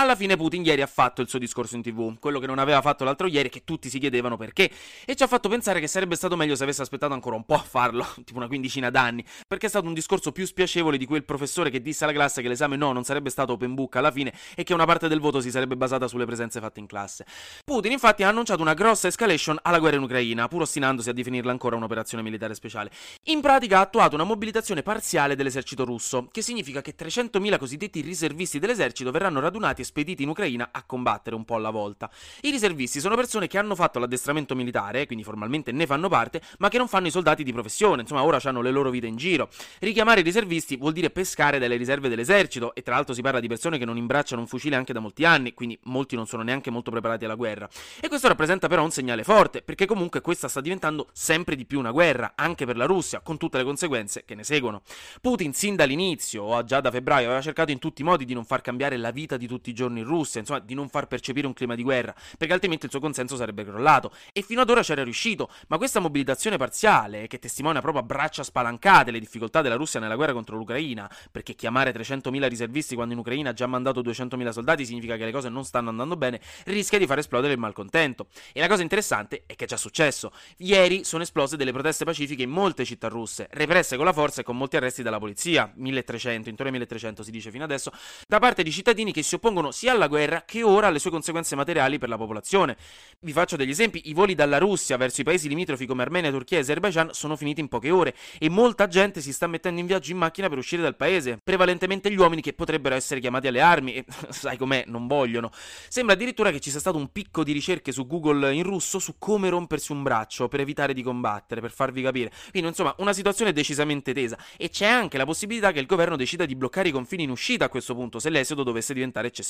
Alla fine Putin ieri ha fatto il suo discorso in tv, quello che non aveva fatto l'altro ieri, che tutti si chiedevano perché, e ci ha fatto pensare che sarebbe stato meglio se avesse aspettato ancora un po' a farlo, tipo una quindicina d'anni, perché è stato un discorso più spiacevole di quel professore che disse alla classe che l'esame no non sarebbe stato open book alla fine e che una parte del voto si sarebbe basata sulle presenze fatte in classe. Putin infatti ha annunciato una grossa escalation alla guerra in Ucraina, pur ostinandosi a definirla ancora un'operazione militare speciale. In pratica ha attuato una mobilitazione parziale dell'esercito russo, che significa che 300.000 cosiddetti riservisti dell'esercito verranno radunati e spediti in Ucraina a combattere un po' alla volta. I riservisti sono persone che hanno fatto l'addestramento militare, quindi formalmente ne fanno parte, ma che non fanno i soldati di professione, insomma ora hanno le loro vite in giro. Richiamare i riservisti vuol dire pescare dalle riserve dell'esercito e tra l'altro si parla di persone che non imbracciano un fucile anche da molti anni, quindi molti non sono neanche molto preparati alla guerra. E questo rappresenta però un segnale forte, perché comunque questa sta diventando sempre di più una guerra, anche per la Russia, con tutte le conseguenze che ne seguono. Putin sin dall'inizio, o già da febbraio, aveva cercato in tutti i modi di non far cambiare la vita di tutti i giorni in Russia, insomma di non far percepire un clima di guerra, perché altrimenti il suo consenso sarebbe crollato. E fino ad ora c'era riuscito, ma questa mobilitazione parziale, che testimonia proprio a braccia spalancate le difficoltà della Russia nella guerra contro l'Ucraina, perché chiamare 300.000 riservisti quando in Ucraina ha già mandato 200.000 soldati significa che le cose non stanno andando bene, rischia di far esplodere il malcontento. E la cosa interessante è che è già successo. Ieri sono esplose delle proteste pacifiche in molte città russe, represse con la forza e con molti arresti dalla polizia, 1300, intorno ai 1300 si dice fino adesso, da parte di cittadini che si oppongono sia alla guerra che ora alle sue conseguenze materiali per la popolazione. Vi faccio degli esempi, i voli dalla Russia verso i paesi limitrofi come Armenia, Turchia e Azerbaijan sono finiti in poche ore e molta gente si sta mettendo in viaggio in macchina per uscire dal paese, prevalentemente gli uomini che potrebbero essere chiamati alle armi e sai com'è, non vogliono. Sembra addirittura che ci sia stato un picco di ricerche su Google in russo su come rompersi un braccio per evitare di combattere, per farvi capire. Quindi insomma una situazione decisamente tesa e c'è anche la possibilità che il governo decida di bloccare i confini in uscita a questo punto se l'esodo dovesse diventare eccessivo.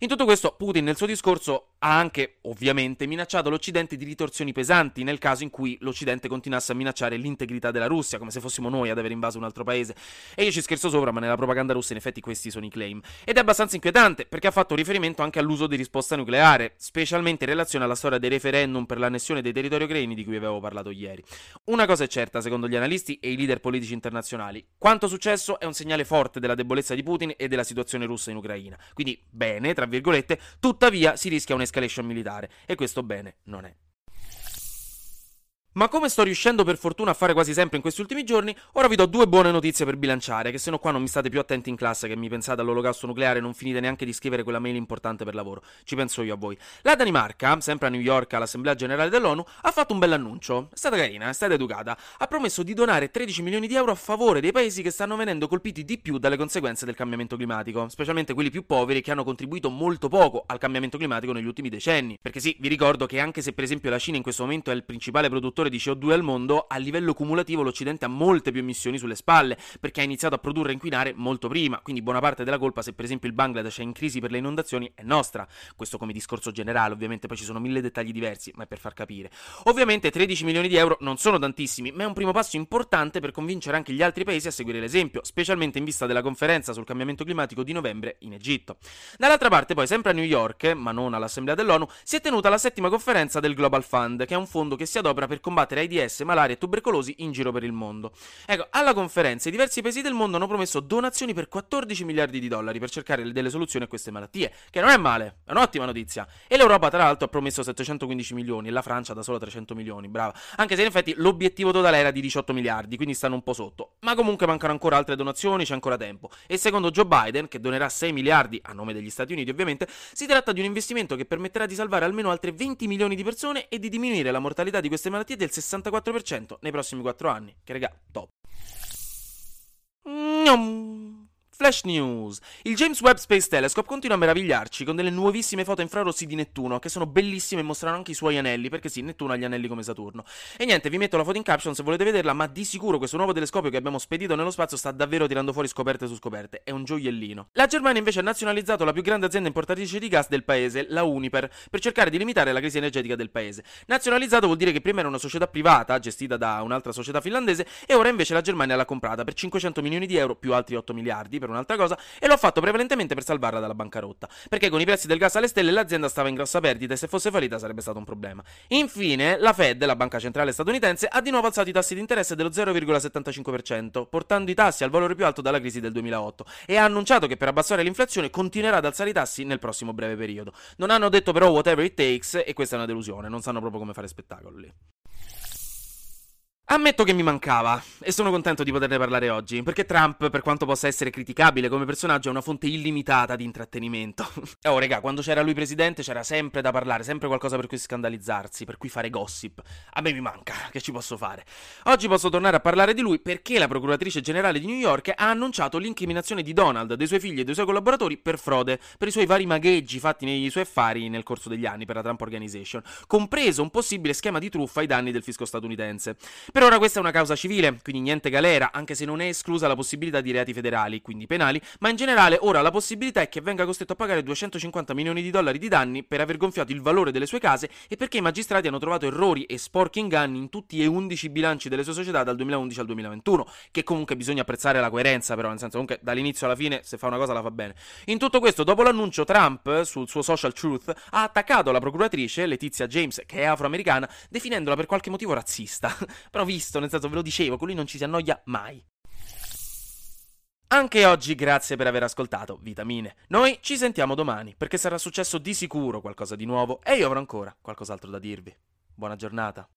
In tutto questo Putin nel suo discorso ha anche, ovviamente, minacciato l'Occidente di ritorsioni pesanti nel caso in cui l'Occidente continuasse a minacciare l'integrità della Russia, come se fossimo noi ad aver invaso un altro paese. E io ci scherzo sopra, ma nella propaganda russa in effetti questi sono i claim. Ed è abbastanza inquietante, perché ha fatto riferimento anche all'uso di risposta nucleare, specialmente in relazione alla storia dei referendum per l'annessione dei territori ucraini di cui avevo parlato ieri. Una cosa è certa, secondo gli analisti e i leader politici internazionali, quanto successo è un segnale forte della debolezza di Putin e della situazione russa in Ucraina. Quindi, bene, tra virgolette, tuttavia si rischia un'escalation militare e questo bene non è. Ma come sto riuscendo per fortuna a fare quasi sempre in questi ultimi giorni, ora vi do due buone notizie per bilanciare, che se no qua non mi state più attenti in classe che mi pensate all'olocausto nucleare e non finite neanche di scrivere quella mail importante per lavoro. Ci penso io a voi. La Danimarca, sempre a New York all'Assemblea Generale dell'ONU, ha fatto un bell'annuncio. È stata carina, è stata educata. Ha promesso di donare 13 milioni di euro a favore dei paesi che stanno venendo colpiti di più dalle conseguenze del cambiamento climatico, specialmente quelli più poveri che hanno contribuito molto poco al cambiamento climatico negli ultimi decenni. Perché sì, vi ricordo che anche se per esempio la Cina in questo momento è il principale produttore di CO2 al mondo, a livello cumulativo l'Occidente ha molte più emissioni sulle spalle, perché ha iniziato a produrre e inquinare molto prima, quindi buona parte della colpa se per esempio il Bangladesh è in crisi per le inondazioni è nostra. Questo come discorso generale, ovviamente poi ci sono mille dettagli diversi, ma è per far capire. Ovviamente 13 milioni di euro non sono tantissimi, ma è un primo passo importante per convincere anche gli altri paesi a seguire l'esempio, specialmente in vista della conferenza sul cambiamento climatico di novembre in Egitto. Dall'altra parte poi sempre a New York, ma non all'Assemblea dell'ONU, si è tenuta la settima conferenza del Global Fund, che è un fondo che si adopera per combattere AIDS, malaria e tubercolosi in giro per il mondo. Ecco, alla conferenza i diversi paesi del mondo hanno promesso donazioni per 14 miliardi di dollari per cercare delle soluzioni a queste malattie, che non è male, è un'ottima notizia. E l'Europa tra l'altro ha promesso 715 milioni e la Francia da solo 300 milioni, brava. Anche se in effetti l'obiettivo totale era di 18 miliardi, quindi stanno un po' sotto. Ma comunque mancano ancora altre donazioni, c'è ancora tempo. E secondo Joe Biden, che donerà 6 miliardi a nome degli Stati Uniti ovviamente, si tratta di un investimento che permetterà di salvare almeno altre 20 milioni di persone e di diminuire la mortalità di queste malattie del 64% nei prossimi 4 anni. Che regà, top. Nom. Flash News. Il James Webb Space Telescope continua a meravigliarci con delle nuovissime foto infrarossi di Nettuno, che sono bellissime e mostrano anche i suoi anelli, perché sì, Nettuno ha gli anelli come Saturno. E niente, vi metto la foto in caption se volete vederla, ma di sicuro questo nuovo telescopio che abbiamo spedito nello spazio sta davvero tirando fuori scoperte su scoperte. È un gioiellino. La Germania invece ha nazionalizzato la più grande azienda importatrice di gas del paese, la Uniper, per cercare di limitare la crisi energetica del paese. Nazionalizzato vuol dire che prima era una società privata, gestita da un'altra società finlandese, e ora invece la Germania l'ha comprata per 500 milioni di euro più altri 8 miliardi per un'altra cosa, e lo ha fatto prevalentemente per salvarla dalla bancarotta, perché con i prezzi del gas alle stelle l'azienda stava in grossa perdita e se fosse fallita sarebbe stato un problema. Infine, la Fed, la banca centrale statunitense, ha di nuovo alzato i tassi di interesse dello 0,75%, portando i tassi al valore più alto dalla crisi del 2008, e ha annunciato che per abbassare l'inflazione continuerà ad alzare i tassi nel prossimo breve periodo. Non hanno detto però whatever it takes, e questa è una delusione, non sanno proprio come fare spettacolo lì. Ammetto che mi mancava e sono contento di poterne parlare oggi, perché Trump, per quanto possa essere criticabile come personaggio, è una fonte illimitata di intrattenimento. oh, regà, quando c'era lui presidente c'era sempre da parlare, sempre qualcosa per cui scandalizzarsi, per cui fare gossip. A me mi manca, che ci posso fare? Oggi posso tornare a parlare di lui perché la procuratrice generale di New York ha annunciato l'incriminazione di Donald, dei suoi figli e dei suoi collaboratori per frode, per i suoi vari magheggi fatti nei suoi affari nel corso degli anni per la Trump Organization, compreso un possibile schema di truffa ai danni del fisco statunitense. Per per ora questa è una causa civile, quindi niente galera, anche se non è esclusa la possibilità di reati federali, quindi penali, ma in generale ora la possibilità è che venga costretto a pagare 250 milioni di dollari di danni per aver gonfiato il valore delle sue case e perché i magistrati hanno trovato errori e sporchi inganni in tutti e 11 bilanci delle sue società dal 2011 al 2021, che comunque bisogna apprezzare la coerenza però, nel senso comunque dall'inizio alla fine se fa una cosa la fa bene. In tutto questo, dopo l'annuncio, Trump sul suo social truth ha attaccato la procuratrice Letizia James, che è afroamericana, definendola per qualche motivo razzista. però visto, nel senso ve lo dicevo, con lui non ci si annoia mai. Anche oggi grazie per aver ascoltato Vitamine. Noi ci sentiamo domani, perché sarà successo di sicuro qualcosa di nuovo e io avrò ancora qualcos'altro da dirvi. Buona giornata.